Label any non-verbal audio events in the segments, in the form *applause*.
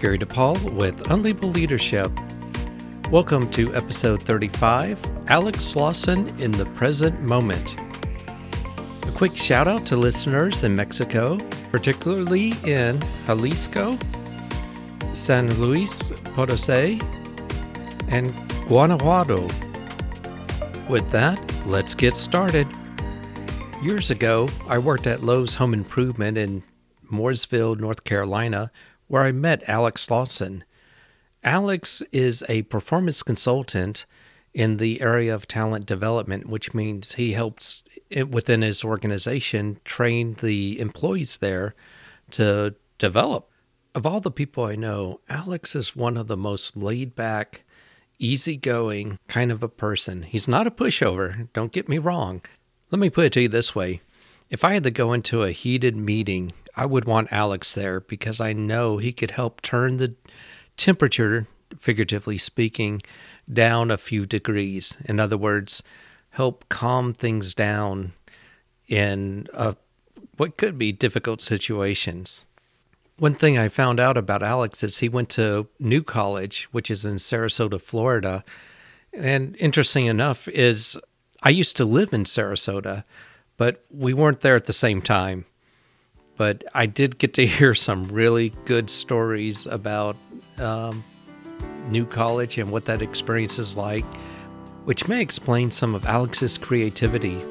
Gary DePaul with Unlabeled Leadership. Welcome to episode 35 Alex Lawson in the Present Moment. A quick shout out to listeners in Mexico, particularly in Jalisco, San Luis Potosi, and Guanajuato. With that, let's get started. Years ago, I worked at Lowe's Home Improvement in Mooresville, North Carolina, where I met Alex Lawson. Alex is a performance consultant in the area of talent development, which means he helps within his organization train the employees there to develop. Of all the people I know, Alex is one of the most laid back, easygoing kind of a person. He's not a pushover, don't get me wrong. Let me put it to you this way if I had to go into a heated meeting I would want Alex there because I know he could help turn the temperature, figuratively speaking, down a few degrees. In other words, help calm things down in a, what could be difficult situations. One thing I found out about Alex is he went to New College, which is in Sarasota, Florida. And interesting enough is I used to live in Sarasota, but we weren't there at the same time but I did get to *laughs* hear some really good stories about um, New College and what that experience is like, which may explain some of Alex's creativity.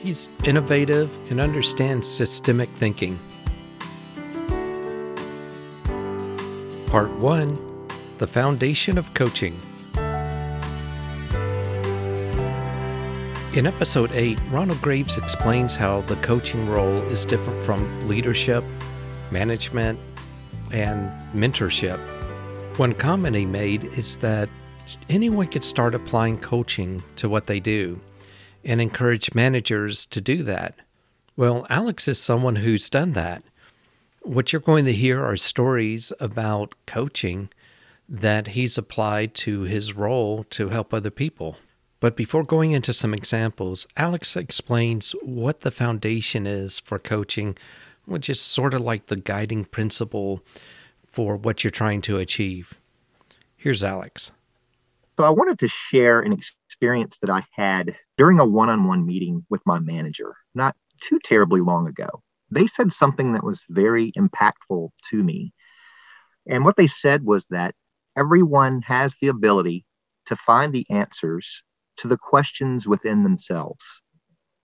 He's innovative and understands systemic thinking. Part 1 The Foundation of Coaching. In episode 8, Ronald Graves explains how the coaching role is different from leadership, management, and mentorship. One comment he made is that anyone could start applying coaching to what they do and encourage managers to do that. Well, Alex is someone who's done that. What you're going to hear are stories about coaching that he's applied to his role to help other people. But before going into some examples, Alex explains what the foundation is for coaching, which is sort of like the guiding principle for what you're trying to achieve. Here's Alex. So, I wanted to share an experience that I had during a one on one meeting with my manager not too terribly long ago. They said something that was very impactful to me. And what they said was that everyone has the ability to find the answers to the questions within themselves.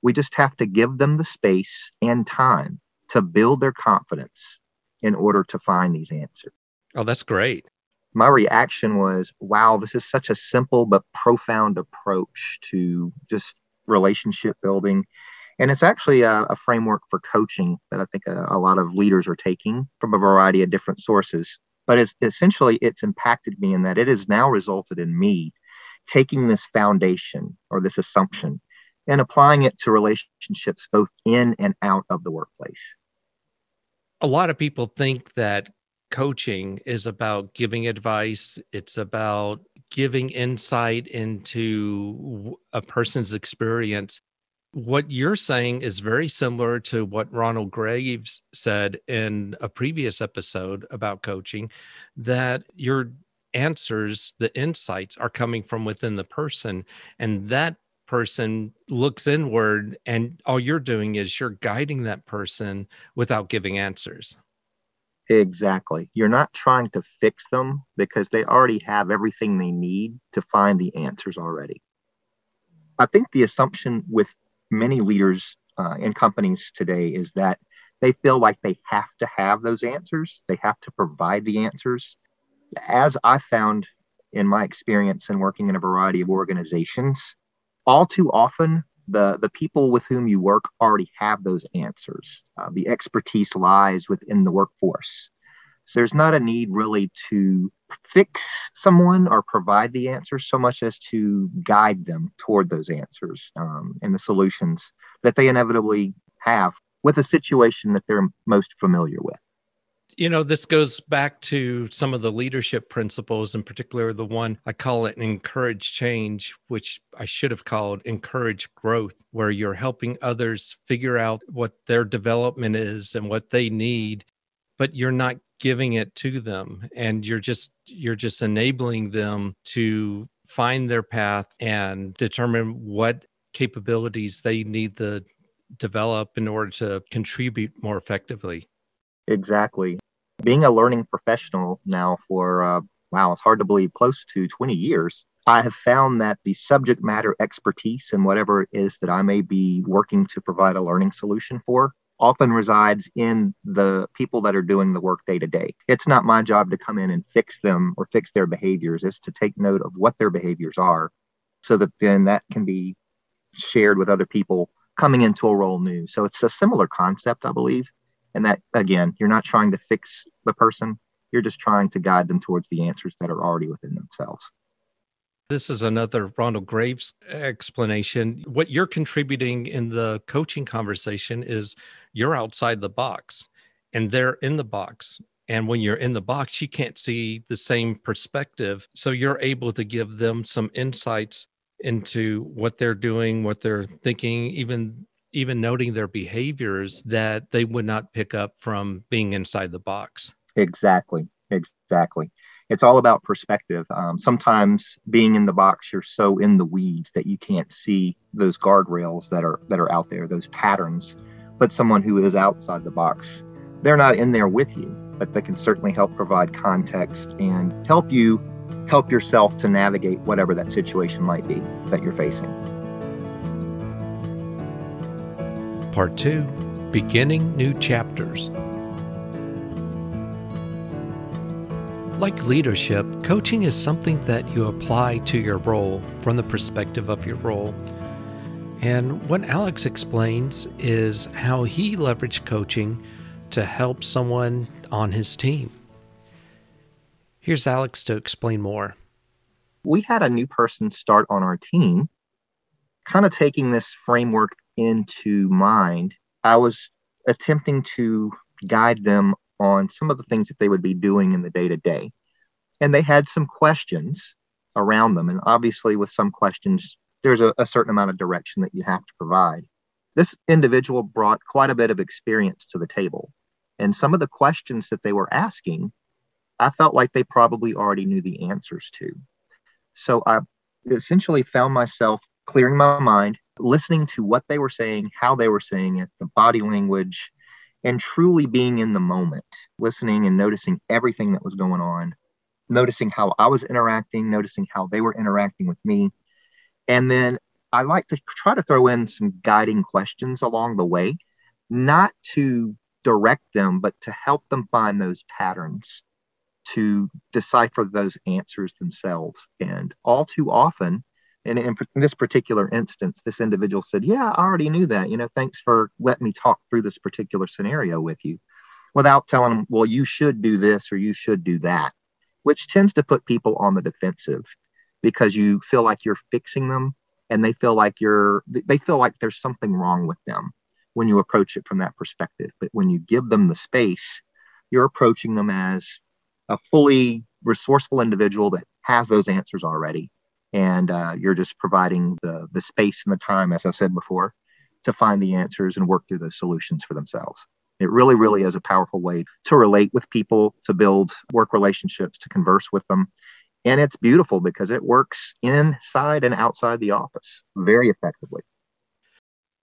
We just have to give them the space and time to build their confidence in order to find these answers. Oh, that's great. My reaction was, wow, this is such a simple but profound approach to just relationship building. And it's actually a, a framework for coaching that I think a, a, lot of leaders are taking from a variety of different sources. But it's essentially it's impacted me in that it has now resulted in me taking this foundation or this assumption and applying it to relationships both in and out of the workplace. A lot of people think that coaching is about giving advice, it's about giving insight into a person's experience. What you're saying is very similar to what Ronald Graves said in a previous episode about coaching that you're answers, the insights are coming from within the person. And that person looks inward, and all you're doing is you're guiding that person without giving answers. Exactly. You're not trying to fix them because they already have everything they need to find the answers already. I think the assumption with many leaders uh, in companies today is that they feel like they have to have those answers, they have to provide the answers, as I found in my experience in working in a variety of organizations, all too often the the people with whom you work already have those answers. Uh, the expertise lies within the workforce. So there's not a need really to fix someone or provide the answers so much as to guide them toward those answers um, and the solutions that they inevitably have with a situation that they're most familiar with you know, this goes back to some of the leadership principles, in particular, the one I call it encourage change, which I should have called encourage growth, where you're helping others figure out what their development is and what they need, but you're not giving it to them and you're just you're just enabling them to find their path and determine what capabilities they need to develop in order to contribute more effectively. Exactly. Being a learning professional now for, uh, wow, it's hard to believe, close to 20 years, I have found that the subject matter expertise and whatever it is that I may be working to provide a learning solution for often resides in the people that are doing the work day to day. It's not my job to come in and fix them or fix their behaviors. It's to take note of what their behaviors are so that then that can be shared with other people coming into a role new. So it's a similar concept, I believe. And that, again, you're not trying to fix the person, you're just trying to guide them towards the answers that are already within themselves. This is another Ronald Graves explanation. What you're contributing in the coaching conversation is you're outside the box and they're in the box. And when you're in the box, you can't see the same perspective. So you're able to give them some insights into what they're doing, what they're thinking, even even noting their behaviors that they would not pick up from being inside the box. Exactly. Exactly. It's all about perspective. Um, sometimes being in the box, you're so in the weeds that you can't see those guardrails that are that are out there, those patterns. But someone who is outside the box, they're not in there with you, but they can certainly help provide context and help you help yourself to navigate whatever that situation might be that you're facing. Part 2 Beginning New Chapters. Like leadership, coaching is something that you apply to your role from the perspective of your role. And what Alex explains is how he leveraged coaching to help someone on his team. Here's Alex to explain more. We had a new person start on our team, kind of taking this framework into mind. I was attempting to guide them on some of the things that they would be doing in the day to day. And they had some questions around them. And obviously, with some questions, there's a, a, certain amount of direction that you have to provide. This individual brought quite a bit of experience to the table. And some of the questions that they were asking I felt like they probably already knew the answers to. So I essentially found myself clearing my mind, listening to what they were saying, how they were saying it, the body language, and truly being in the moment, listening and noticing everything that was going on, noticing how I was interacting, noticing how they were interacting with me. And then I like to try to throw in some guiding questions along the way, not to direct them, but to help them find those patterns to decipher those answers themselves. And all too often, and in, this particular instance, this individual said, Yeah, I already knew that. You know, thanks for letting me talk through this particular scenario with you without telling them, Well, you should do this or you should do that, which tends to put people on the defensive because you feel like you're fixing them and they feel like you're, they feel like there's something wrong with them when you approach it from that perspective. But when you give them the space, you're approaching them as a fully resourceful individual that has those answers already and uh, you're just providing the the space and the time as i said before to find the answers and work through those solutions for themselves. It really really is a powerful way to relate with people to build work relationships to converse with them. And it's beautiful because it works inside and outside the office very effectively.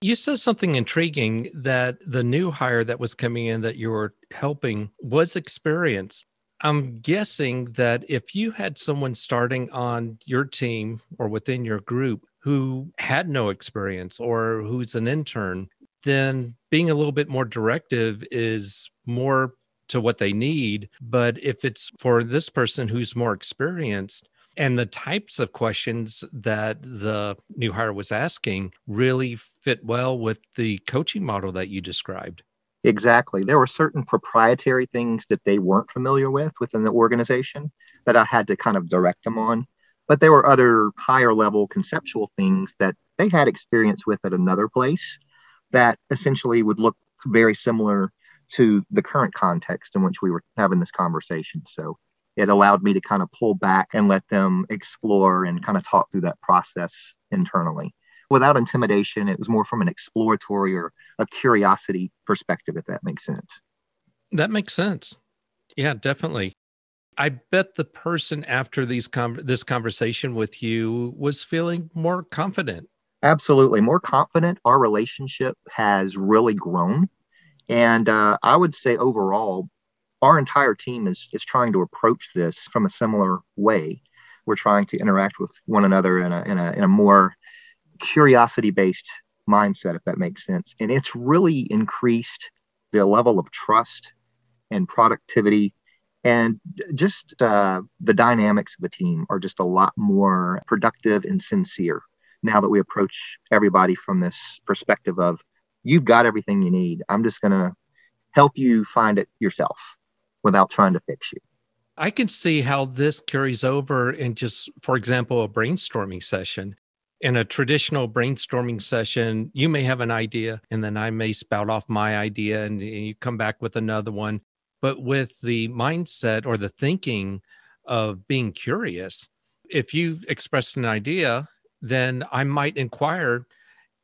You said something intriguing that the new hire that was coming in that you were helping was experienced I'm guessing that if you had someone starting on your team or within your group who had no experience or who's an intern, then being a little bit more directive is more to what they need. But if it's for this person who's more experienced, and the types of questions that the new hire was asking really fit well with the coaching model that you described. Exactly. There were certain proprietary things that they weren't familiar with within the organization that I had to kind of direct them on. But there were other higher level conceptual things that they had experience with at another place that essentially would look very similar to the current context in which we were having this conversation. So it allowed me to kind of pull back and let them explore and kind of talk through that process internally without intimidation. It was more from an exploratory or a curiosity perspective, if that makes sense. That makes sense. Yeah, definitely. I bet the person after these this conversation with you was feeling more confident. Absolutely, more confident. Our relationship has really grown, and uh, I would say overall, our entire team is is trying to approach this from a similar way. We're trying to interact with one another in a in a, in a more curiosity based mindset, if that makes sense. And it's really increased the level of trust and productivity. And just uh, the dynamics of the team are just a lot more productive and sincere now that we approach everybody from this perspective of you've got everything you need. I'm just going to help you find it yourself without trying to fix you. I can see how this carries over in just for example a brainstorming session in a traditional brainstorming session, you may have an idea and then I may spout off my idea and you come back with another one. But with the mindset or the thinking of being curious, if you express an idea, then I might inquire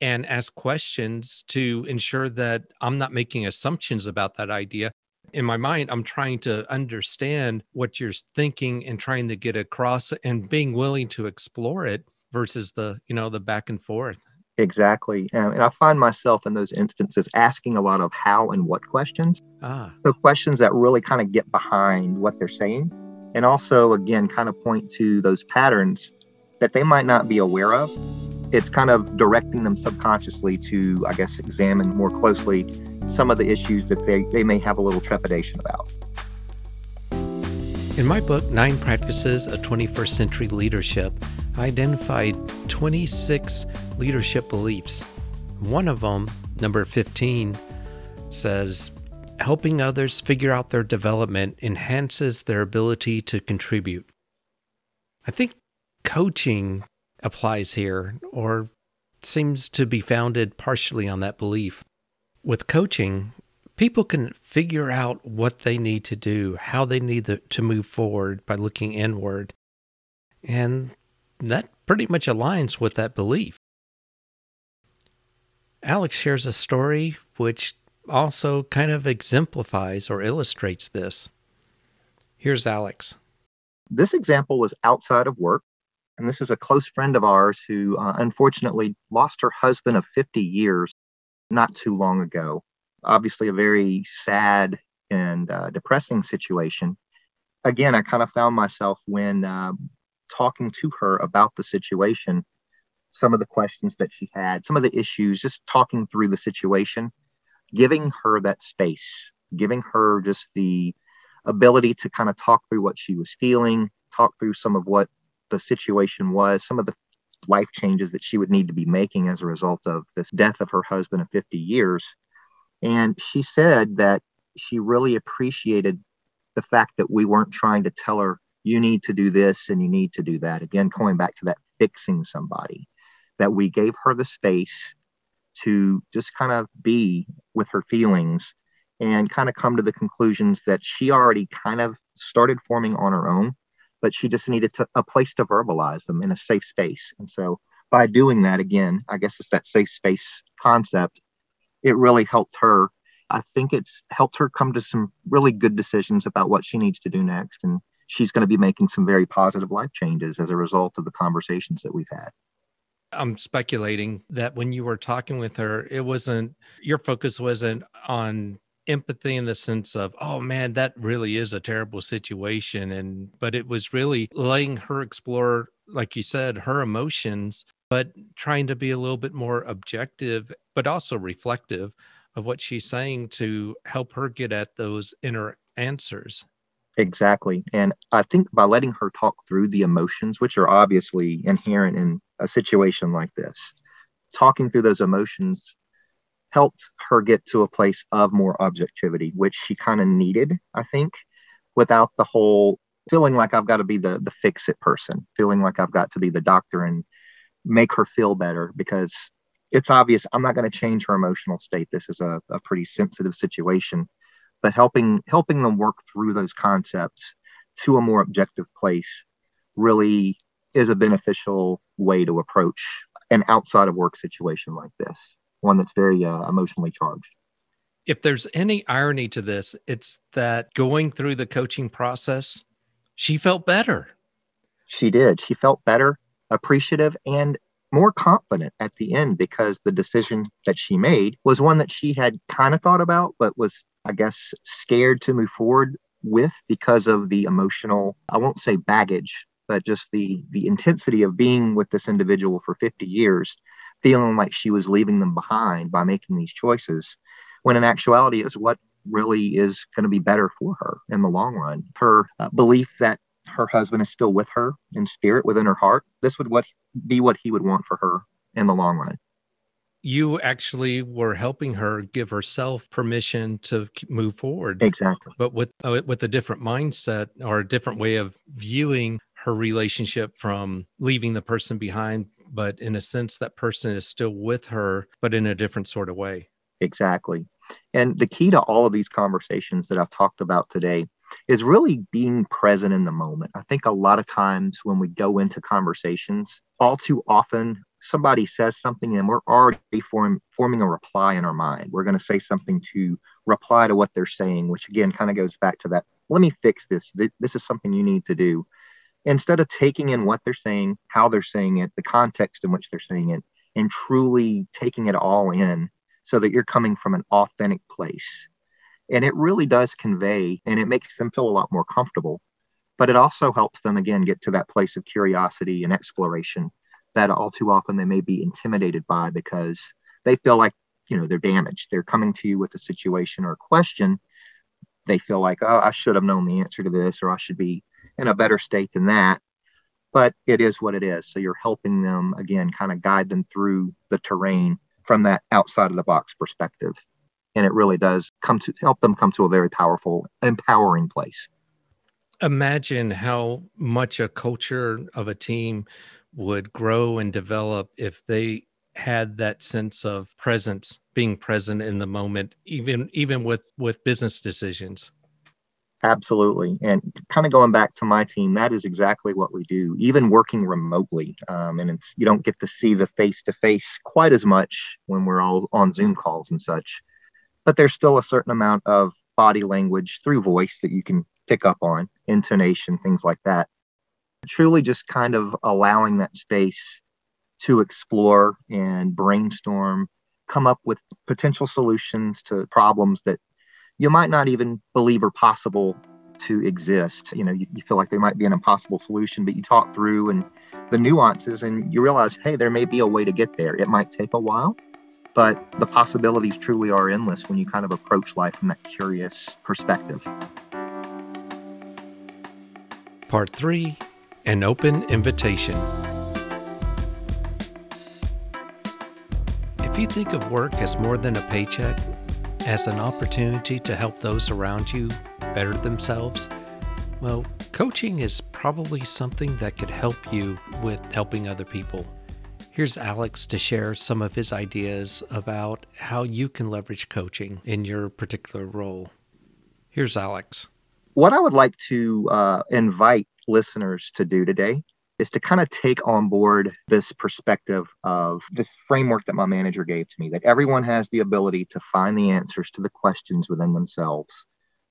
and ask questions to ensure that I'm not making assumptions about that idea. In my mind, I'm trying to understand what you're thinking and trying to get across and being willing to explore it versus the you know the back and forth. Exactly and i find myself in those instances asking a lot of how and what questions. Ah. so questions that really kind of get behind what they're saying and also again kind of point to those patterns that they might not be aware of. It's kind of directing them subconsciously to i guess examine more closely some of the issues that they, they may have a little trepidation about in my book nine practices of 21st century leadership I identified 26 leadership beliefs. One of them, number 15, says helping others figure out their development enhances their ability to contribute. I think coaching applies here or seems to be founded partially on that belief. With coaching, people can figure out what they need to do, how they need to move forward by looking inward. And that pretty much aligns with that belief. Alex shares a story which also kind of exemplifies or illustrates this. Here's Alex. This example was outside of work. And this is a close friend of ours who uh, unfortunately lost her husband of 50 years not too long ago. Obviously, a very sad and uh, depressing situation. Again, I kind of found myself when uh, talking to her about the situation, some of the questions that she had, some of the issues, just talking through the situation, giving her that space, giving her just the ability to kind of talk through what she was feeling, talk through some of what the situation was, some of the life changes that she would need to be making as a result of this death of her husband of 50 years. And she said that she really appreciated the fact that we weren't trying to tell her you need to do this and you need to do that. Again, going back to that fixing somebody, that we gave her the space to just kind of be with her feelings and kind of come to the conclusions that she already kind of started forming on her own, but she just needed to, a place to verbalize them in a safe space. And so by doing that, again, I guess it's that safe space concept, it really helped her. I think it's helped her come to some really good decisions about what she needs to do next. And she's going to be making some very positive life changes as a result of the conversations that we've had. I'm speculating that when you were talking with her, it wasn't your focus wasn't on empathy in the sense of, oh man, that really is a terrible situation. And, but it was really letting her explore, like you said, her emotions, but trying to be a little bit more objective, but also reflective of what she's saying to help her get at those inner answers. Exactly. And I think by letting her talk through the emotions, which are obviously inherent in a situation like this, talking through those emotions helped her get to a place of more objectivity, which she kind of needed, I think, without the whole feeling like I've got to be the the fix it person, feeling like I've got to be the doctor and make her feel better because it's obvious I'm not going to change her emotional state. This is a, a pretty sensitive situation but helping helping them work through those concepts to a more objective place really is a beneficial way to approach an outside of work situation like this, one that's very uh, emotionally charged. If there's any irony to this, it's that going through the coaching process, she felt better. She did. She felt better, appreciative, and more confident at the end because the decision that she made was one that she had kind of thought about, but was, I guess, scared to move forward with because of the emotional, I won't say baggage, but just the the intensity of being with this individual for 50 years, feeling like she was leaving them behind by making these choices when in actuality is what really is going to be better for her in the long run. Her uh, belief that her husband is still with her in spirit within her heart, this would what be what he would want for her in the long run. You actually were helping her give herself permission to move forward. Exactly. But with uh, with a different mindset or a different way of viewing her relationship from leaving the person behind, but in a sense that person is still with her, but in a different sort of way. Exactly. And the key to all of these conversations that I've talked about today is really being present in the moment. I think a lot of times when we go into conversations, all too often somebody says something and we're already form, forming a reply in our mind. We're going to say something to reply to what they're saying, which again kind of goes back to that let me fix this. This is something you need to do. Instead of taking in what they're saying, how they're saying it, the context in which they're saying it, and truly taking it all in so that you're coming from an authentic place. And it really does convey and it makes them feel a lot more comfortable. But it also helps them, again, get to that place of curiosity and exploration that all too often they may be intimidated by because they feel like, you know, they're damaged. They're coming to you with a situation or a question. They feel like, oh, I should have known the answer to this, or I should be in a better state than that. But it is what it is. So you're helping them, again, kind of guide them through the terrain from that outside of the box perspective. And it really does come to help them come to a very powerful, empowering place. Imagine how much a culture of a team would grow and develop if they had that sense of presence being present in the moment even even with with business decisions Absolutely. And kind of going back to my team, that is exactly what we do, even working remotely. Um, and it's, you don't get to see the face to face quite as much when we're all on Zoom calls and such. But there's still a certain amount of body language through voice that you can pick up on, intonation, things like that. Truly just kind of allowing that space to explore and brainstorm, come up with potential solutions to problems that you might not even believe are possible to exist. You know, you, you, feel like they might be an impossible solution, but you talk through and the nuances and you realize, hey, there may be a way to get there. It might take a while, but the possibilities truly are endless when you kind of approach life from that curious perspective. Part three An Open Invitation. If you think of work as more than a paycheck, as an opportunity to help those around you better themselves, well, coaching is probably something that could help you with helping other people. Here's Alex to share some of his ideas about how you can leverage coaching in your particular role. Here's Alex. What I would like to uh, invite listeners to do today is to kind of take on board this perspective of this framework that my manager gave to me that everyone has the ability to find the answers to the questions within themselves.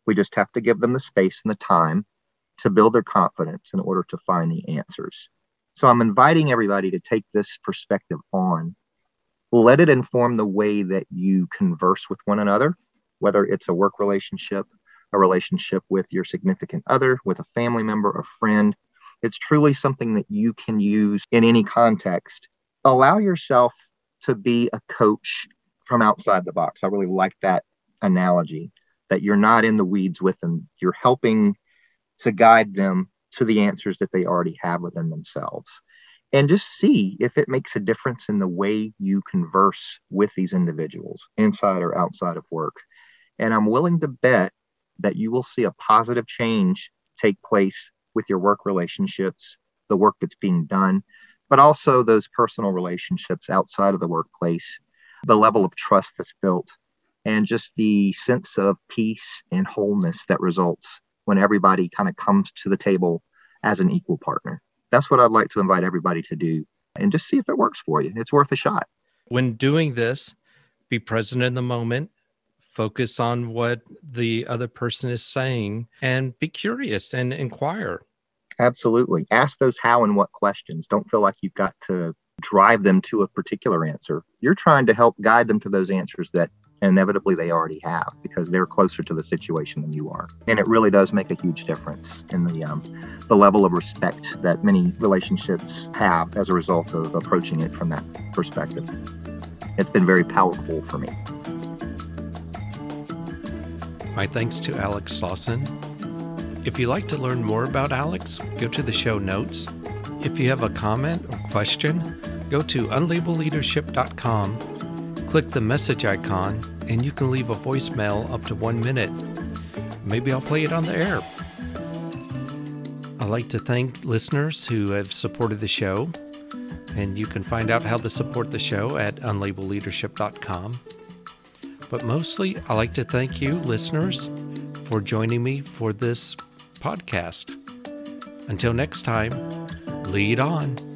We just have to give them the space and the time to build their confidence in order to find the answers. So I'm inviting everybody to take this perspective on. Let it inform the way that you converse with one another, whether it's a work relationship, a relationship with your significant other, with a family member, a friend, it's truly something that you can use in any context. Allow yourself to be a coach from outside the box. I really like that analogy that you're not in the weeds with them. You're helping to guide them to the answers that they already have within themselves. And just see if it makes a difference in the way you converse with these individuals, inside or outside of work. And I'm willing to bet that you will see a positive change take place with your work relationships, the work that's being done, but also those personal relationships outside of the workplace, the level of trust that's built, and just the sense of peace and wholeness that results when everybody kind of comes to the table as an equal partner. That's what I'd like to invite everybody to do and just see if it works for you. It's worth a shot. When doing this, be present in the moment, focus on what the other person is saying and be curious and inquire. Absolutely. Ask those how and what questions. Don't feel like you've got to drive them to a particular answer. You're trying to help guide them to those answers that inevitably they already have because they're closer to the situation than you are. And it really does make a huge difference in the um, the level of respect that many relationships have as a result of approaching it from that perspective. It's been very powerful for me. My thanks to Alex Lawson. If you'd like to learn more about Alex, go to the show notes. If you have a comment or question, go to unlabeledleadership.com, click the message icon, and you can leave a voicemail up to one minute. Maybe I'll play it on the air. I'd like to thank listeners who have supported the show, and you can find out how to support the show at unlabeledleadership.com. But mostly, I'd like to thank you, listeners, for joining me for this podcast. Until next time, lead on.